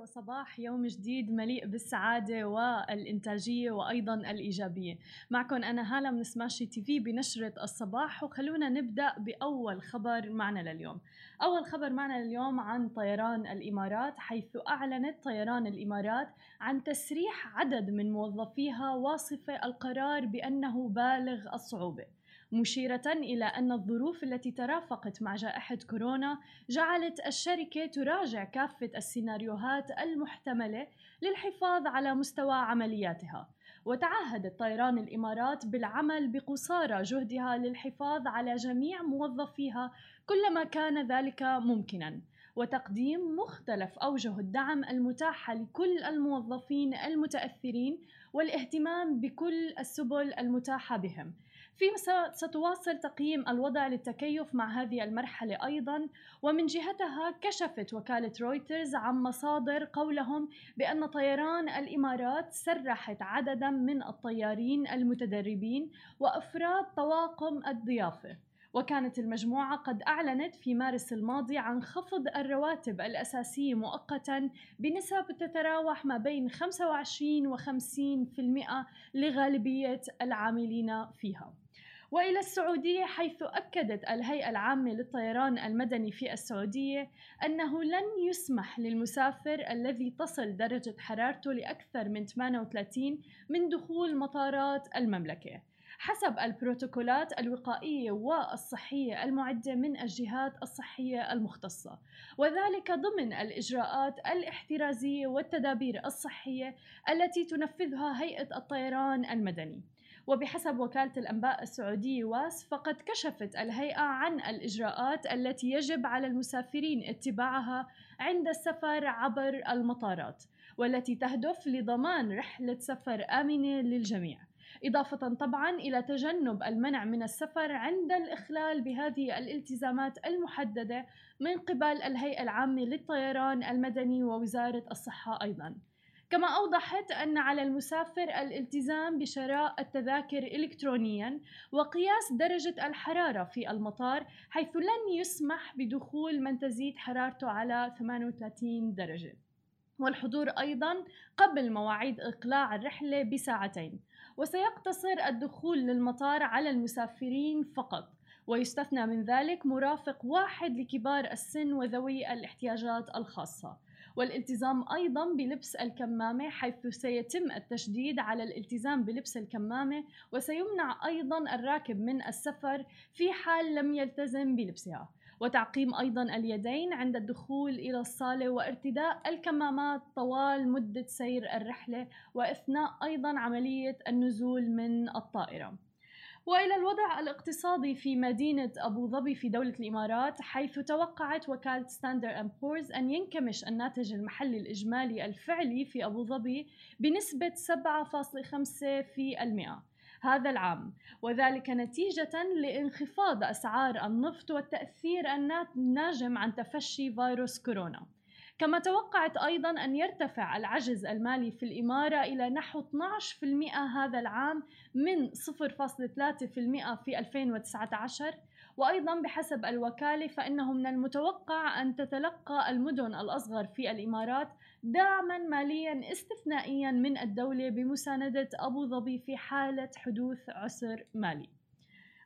وصباح يوم جديد مليء بالسعادة والإنتاجية وأيضا الإيجابية. معكم أنا هالة من سماشي تي في بنشرة الصباح وخلونا نبدأ بأول خبر معنا لليوم. أول خبر معنا اليوم عن طيران الإمارات حيث أعلنت طيران الإمارات عن تسريح عدد من موظفيها واصفة القرار بأنه بالغ الصعوبة. مشيرة إلى أن الظروف التي ترافقت مع جائحة كورونا جعلت الشركة تراجع كافة السيناريوهات المحتملة للحفاظ على مستوى عملياتها. وتعهدت طيران الإمارات بالعمل بقصارى جهدها للحفاظ على جميع موظفيها كلما كان ذلك ممكنا. وتقديم مختلف أوجه الدعم المتاحة لكل الموظفين المتأثرين والاهتمام بكل السبل المتاحة بهم. فيما ستواصل تقييم الوضع للتكيف مع هذه المرحلة أيضا ومن جهتها كشفت وكالة رويترز عن مصادر قولهم بأن طيران الإمارات سرحت عددا من الطيارين المتدربين وأفراد طواقم الضيافة. وكانت المجموعة قد أعلنت في مارس الماضي عن خفض الرواتب الأساسية مؤقتا بنسب تتراوح ما بين 25 و 50% لغالبية العاملين فيها. وإلى السعودية حيث أكدت الهيئة العامة للطيران المدني في السعودية أنه لن يسمح للمسافر الذي تصل درجة حرارته لأكثر من 38 من دخول مطارات المملكة. حسب البروتوكولات الوقائية والصحية المعدة من الجهات الصحية المختصة. وذلك ضمن الإجراءات الاحترازية والتدابير الصحية التي تنفذها هيئة الطيران المدني. وبحسب وكالة الأنباء السعودية واس فقد كشفت الهيئة عن الإجراءات التي يجب على المسافرين اتباعها عند السفر عبر المطارات والتي تهدف لضمان رحلة سفر آمنة للجميع. إضافة طبعا إلى تجنب المنع من السفر عند الإخلال بهذه الالتزامات المحددة من قبل الهيئة العامة للطيران المدني ووزارة الصحة أيضاً. كما أوضحت أن على المسافر الالتزام بشراء التذاكر إلكترونيا وقياس درجة الحرارة في المطار حيث لن يسمح بدخول من تزيد حرارته على 38 درجة. والحضور أيضا قبل مواعيد إقلاع الرحلة بساعتين. وسيقتصر الدخول للمطار على المسافرين فقط ويستثنى من ذلك مرافق واحد لكبار السن وذوي الاحتياجات الخاصة. والالتزام أيضا بلبس الكمامة حيث سيتم التشديد على الالتزام بلبس الكمامة وسيمنع أيضا الراكب من السفر في حال لم يلتزم بلبسها. وتعقيم أيضا اليدين عند الدخول إلى الصالة وارتداء الكمامات طوال مدة سير الرحلة وإثناء أيضا عملية النزول من الطائرة. وإلى الوضع الاقتصادي في مدينة أبو ظبي في دولة الإمارات حيث توقعت وكالة ستاندرد اند بورز أن ينكمش الناتج المحلي الإجمالي الفعلي في أبو ظبي بنسبة 7.5% في المئة. هذا العام. وذلك نتيجة لانخفاض أسعار النفط والتأثير الناجم عن تفشي فيروس كورونا. كما توقعت أيضا أن يرتفع العجز المالي في الإمارة إلى نحو 12% هذا العام من 0.3% في 2019 وأيضا بحسب الوكالة فإنه من المتوقع أن تتلقى المدن الأصغر في الإمارات دعما ماليا استثنائيا من الدولة بمساندة أبو ظبي في حالة حدوث عسر مالي.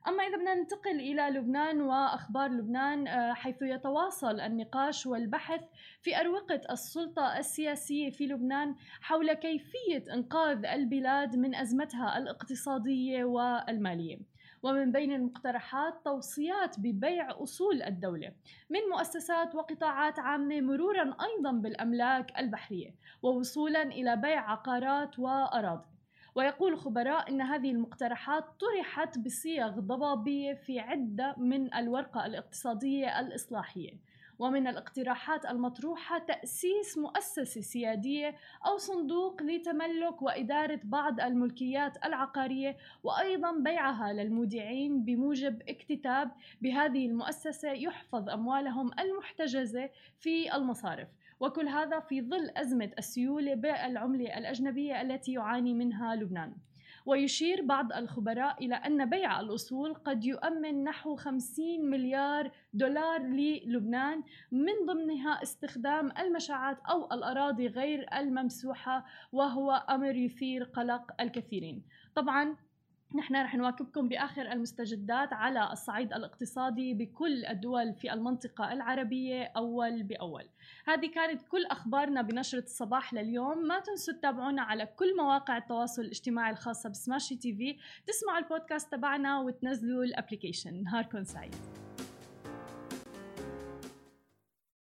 أما إذا بدنا ننتقل إلى لبنان وأخبار لبنان آه، حيث يتواصل النقاش والبحث في أروقة السلطة السياسية في لبنان حول كيفية إنقاذ البلاد من أزمتها الاقتصادية والمالية. ومن بين المقترحات توصيات ببيع أصول الدولة من مؤسسات وقطاعات عامة مرورا أيضا بالأملاك البحرية ووصولا إلى بيع عقارات وأراضي. ويقول خبراء أن هذه المقترحات طرحت بصيغ ضبابية في عدة من الورقة الاقتصادية الإصلاحية ومن الاقتراحات المطروحة تأسيس مؤسسة سيادية أو صندوق لتملك وإدارة بعض الملكيات العقارية وأيضا بيعها للمودعين بموجب اكتتاب بهذه المؤسسة يحفظ أموالهم المحتجزة في المصارف. وكل هذا في ظل أزمة السيولة بالعملة الأجنبية التي يعاني منها لبنان. ويشير بعض الخبراء إلى أن بيع الأصول قد يؤمن نحو 50 مليار دولار للبنان من ضمنها استخدام المشاعات أو الأراضي غير الممسوحة وهو أمر يثير قلق الكثيرين. طبعا نحن رح نواكبكم بآخر المستجدات على الصعيد الاقتصادي بكل الدول في المنطقة العربية أول بأول. هذه كانت كل أخبارنا بنشرة الصباح لليوم، ما تنسوا تتابعونا على كل مواقع التواصل الاجتماعي الخاصة ب Smashi TV، تسمعوا البودكاست تبعنا وتنزلوا ال application، نهاركم سعيد.